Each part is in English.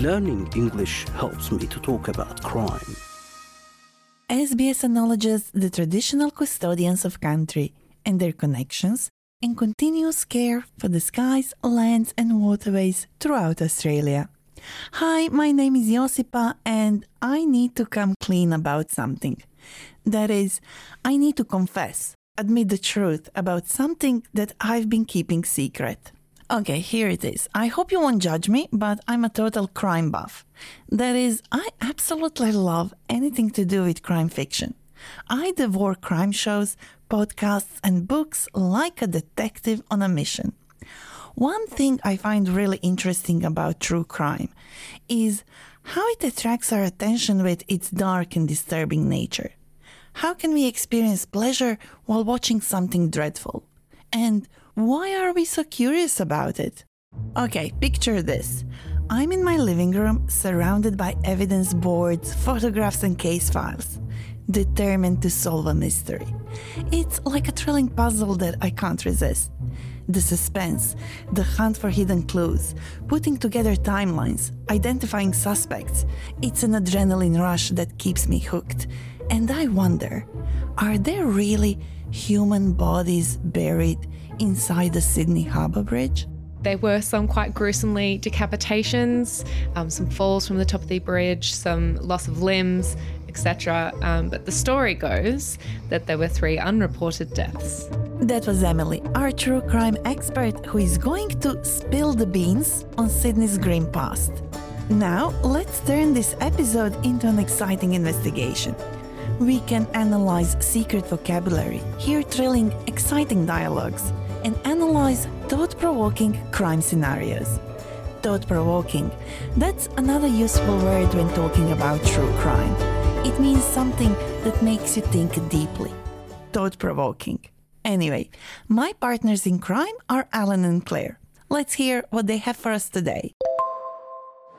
Learning English helps me to talk about crime. SBS acknowledges the traditional custodians of country and their connections and continuous care for the skies, lands, and waterways throughout Australia. Hi, my name is Josipa, and I need to come clean about something. That is, I need to confess, admit the truth about something that I've been keeping secret. Okay, here it is. I hope you won't judge me, but I'm a total crime buff. That is, I absolutely love anything to do with crime fiction. I devour crime shows, podcasts, and books like a detective on a mission. One thing I find really interesting about true crime is how it attracts our attention with its dark and disturbing nature. How can we experience pleasure while watching something dreadful? And why are we so curious about it? Okay, picture this. I'm in my living room surrounded by evidence boards, photographs, and case files, determined to solve a mystery. It's like a thrilling puzzle that I can't resist. The suspense, the hunt for hidden clues, putting together timelines, identifying suspects. It's an adrenaline rush that keeps me hooked. And I wonder are there really human bodies buried inside the Sydney Harbour Bridge? There were some quite gruesomely decapitations, um, some falls from the top of the bridge, some loss of limbs, etc. Um, but the story goes that there were three unreported deaths. That was Emily, our true crime expert, who is going to spill the beans on Sydney's grim past. Now, let's turn this episode into an exciting investigation. We can analyze secret vocabulary, hear thrilling, exciting dialogues, and analyze thought provoking crime scenarios. Thought provoking, that's another useful word when talking about true crime. It means something that makes you think deeply. Thought provoking. Anyway, my partners in crime are Alan and Claire. Let's hear what they have for us today.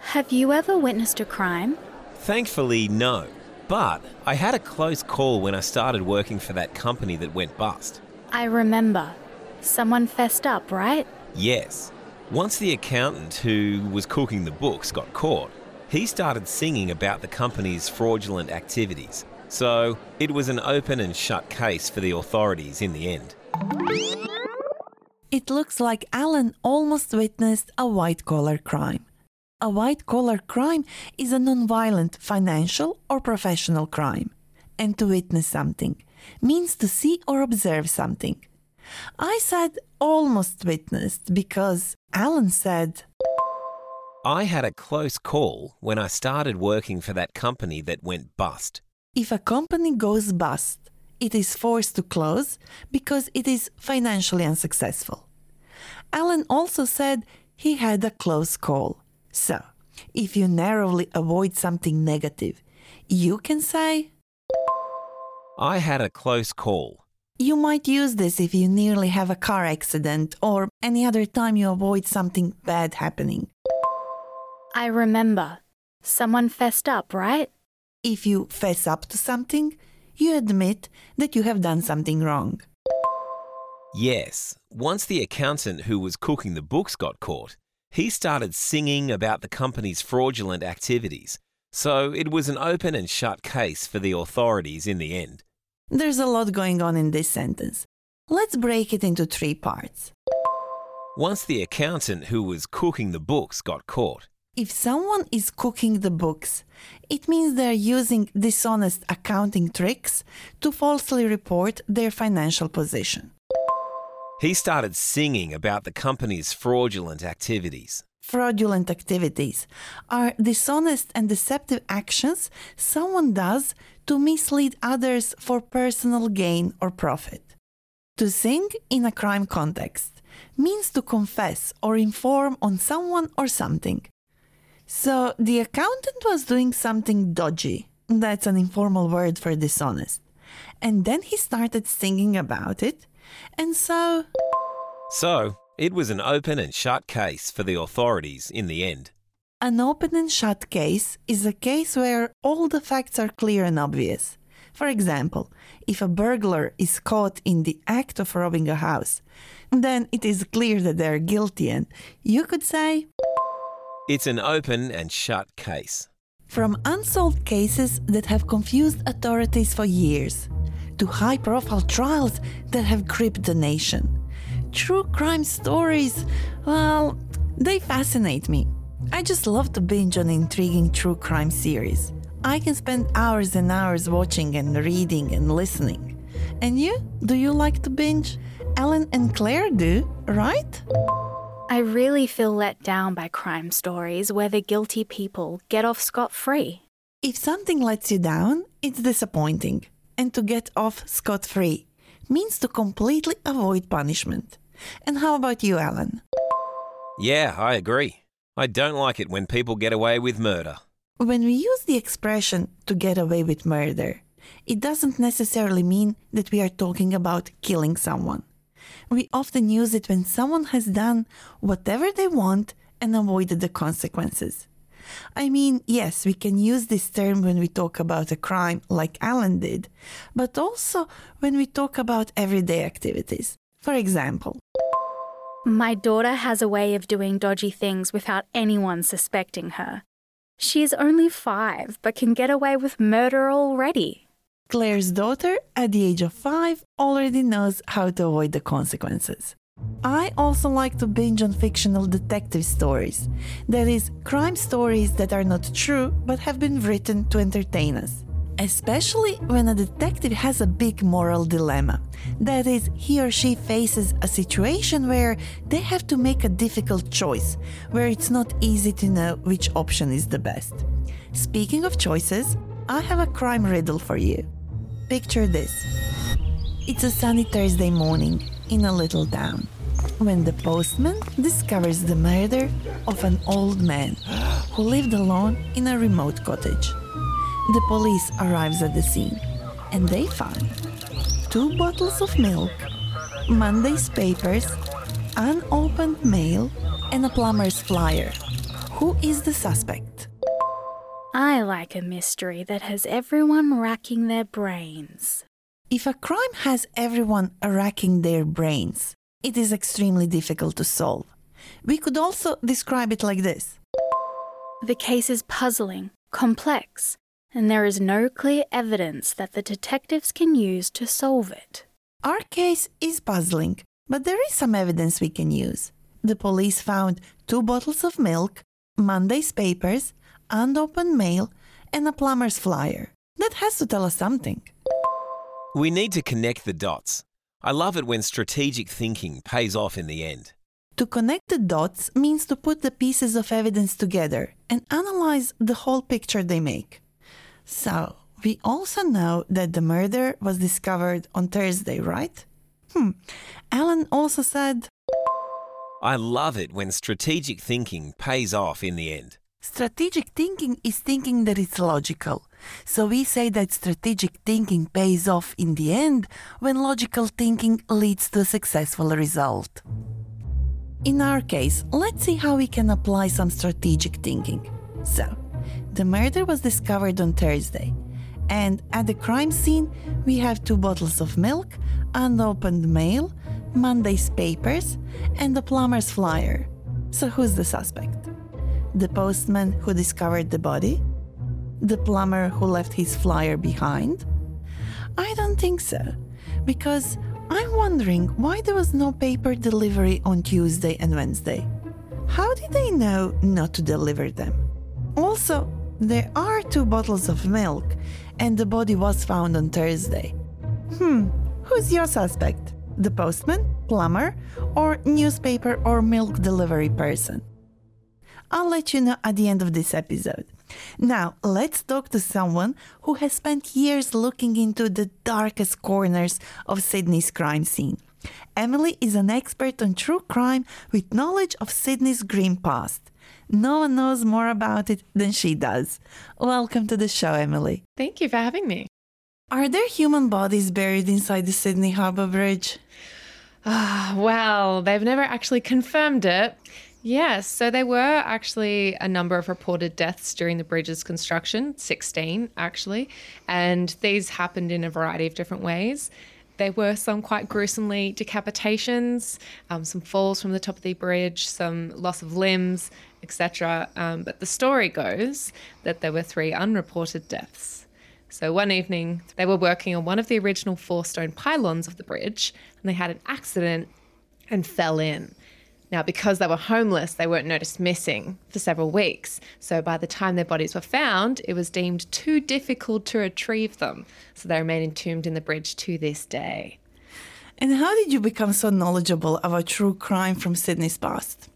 Have you ever witnessed a crime? Thankfully, no. But I had a close call when I started working for that company that went bust. I remember. Someone fessed up, right? Yes. Once the accountant who was cooking the books got caught, he started singing about the company's fraudulent activities. So it was an open and shut case for the authorities in the end. It looks like Alan almost witnessed a white collar crime. A white collar crime is a non-violent financial or professional crime. And to witness something means to see or observe something. I said almost witnessed because Alan said, I had a close call when I started working for that company that went bust. if a company goes bust, it is forced to close because it is financially unsuccessful. Alan also said he had a close call. So, if you narrowly avoid something negative, you can say, I had a close call. You might use this if you nearly have a car accident or any other time you avoid something bad happening. I remember. Someone fessed up, right? If you fess up to something, you admit that you have done something wrong. Yes, once the accountant who was cooking the books got caught, he started singing about the company's fraudulent activities. So it was an open and shut case for the authorities in the end. There's a lot going on in this sentence. Let's break it into three parts. Once the accountant who was cooking the books got caught, If someone is cooking the books, it means they're using dishonest accounting tricks to falsely report their financial position. he started singing about the company's fraudulent activities. Fraudulent activities are dishonest and deceptive actions someone does to mislead others for personal gain or profit. To sing in a crime context means to confess or inform on someone or something. So the accountant was doing something dodgy. That's an informal word for dishonest. And then he started singing about it. And so So, it was an open and shut case for the authorities in the end. An open and shut case is a case where all the facts are clear and obvious. For example, if a burglar is caught in the act of robbing a house, then it is clear that they are guilty, and you could say, It's an open and shut case. from unsolved cases that have confused authorities for years to high profile trials that have gripped the nation. True crime stories, well, they fascinate me. I just love to binge on intriguing true crime series. I can spend hours and hours watching and reading and listening. And you? Do you like to binge? Ellen and Claire do, right? I really feel let down by crime stories where the guilty people get off scot free. If something lets you down, it's disappointing. And to get off scot free means to completely avoid punishment. And how about you, Alan? Yeah, I agree. I don't like it when people get away with murder. When we use the expression to get away with murder, it doesn't necessarily mean that we are talking about killing someone. We often use it when someone has done whatever they want and avoided the consequences. I mean, yes, we can use this term when we talk about a crime like Alan did, but also when we talk about everyday activities. For example, My daughter has a way of doing dodgy things without anyone suspecting her. She is only five, but can get away with murder already. Claire's daughter, at the age of five, already knows how to avoid the consequences. I also like to binge on fictional detective stories. That is, crime stories that are not true but have been written to entertain us. Especially when a detective has a big moral dilemma. That is, he or she faces a situation where they have to make a difficult choice, where it's not easy to know which option is the best. Speaking of choices, I have a crime riddle for you. Picture this it's a sunny Thursday morning in a little town when the postman discovers the murder of an old man who lived alone in a remote cottage. The police arrives at the scene and they find two bottles of milk, Monday's papers, unopened mail, and a plumber's flyer. Who is the suspect? I like a mystery that has everyone racking their brains. If a crime has everyone racking their brains, it is extremely difficult to solve. We could also describe it like this The case is puzzling, complex, and there is no clear evidence that the detectives can use to solve it. Our case is puzzling, but there is some evidence we can use. The police found two bottles of milk, Monday's papers, unopened mail, and a plumber's flyer. That has to tell us something. We need to connect the dots. I love it when strategic thinking pays off in the end. To connect the dots means to put the pieces of evidence together and analyze the whole picture they make. So, we also know that the murder was discovered on Thursday, right? Hmm. Alan also said I love it when strategic thinking pays off in the end. strategic thinking is thinking that it's logical. So we say that strategic thinking pays off in the end when logical thinking leads to a successful result. In our case, let's see how we can apply some strategic thinking. So, the murder was discovered on Thursday, and at the crime scene, we have two bottles of milk, unopened mail, Monday's papers, and the plumber's flyer. So, who's the suspect? The postman who discovered the body? The plumber who left his flyer behind? I don't think so, because I'm wondering why there was no paper delivery on Tuesday and Wednesday. How did they know not to deliver them? Also, there are two bottles of milk, and the body was found on Thursday. Hmm, who's your suspect? The postman, plumber, or newspaper or milk delivery person? I'll let you know at the end of this episode. Now, let's talk to someone who has spent years looking into the darkest corners of Sydney's crime scene. Emily is an expert on true crime with knowledge of Sydney's grim past. No one knows more about it than she does. Welcome to the show, Emily. Thank you for having me. Are there human bodies buried inside the Sydney Harbour Bridge? Ah, well, they've never actually confirmed it. Yes, so there were actually a number of reported deaths during the bridge's construction, 16 actually, and these happened in a variety of different ways. There were some quite gruesomely decapitations, um, some falls from the top of the bridge, some loss of limbs, etc. Um, but the story goes that there were three unreported deaths. So one evening, they were working on one of the original four stone pylons of the bridge, and they had an accident and fell in. Now, because they were homeless, they weren't noticed missing for several weeks. So by the time their bodies were found, it was deemed too difficult to retrieve them. So they remain entombed in the bridge to this day. And how did you become so knowledgeable about true crime from Sydney's past?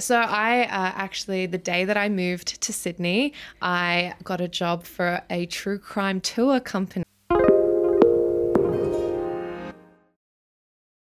So I uh, actually, the day that I moved to Sydney, I got a job for a true crime tour company.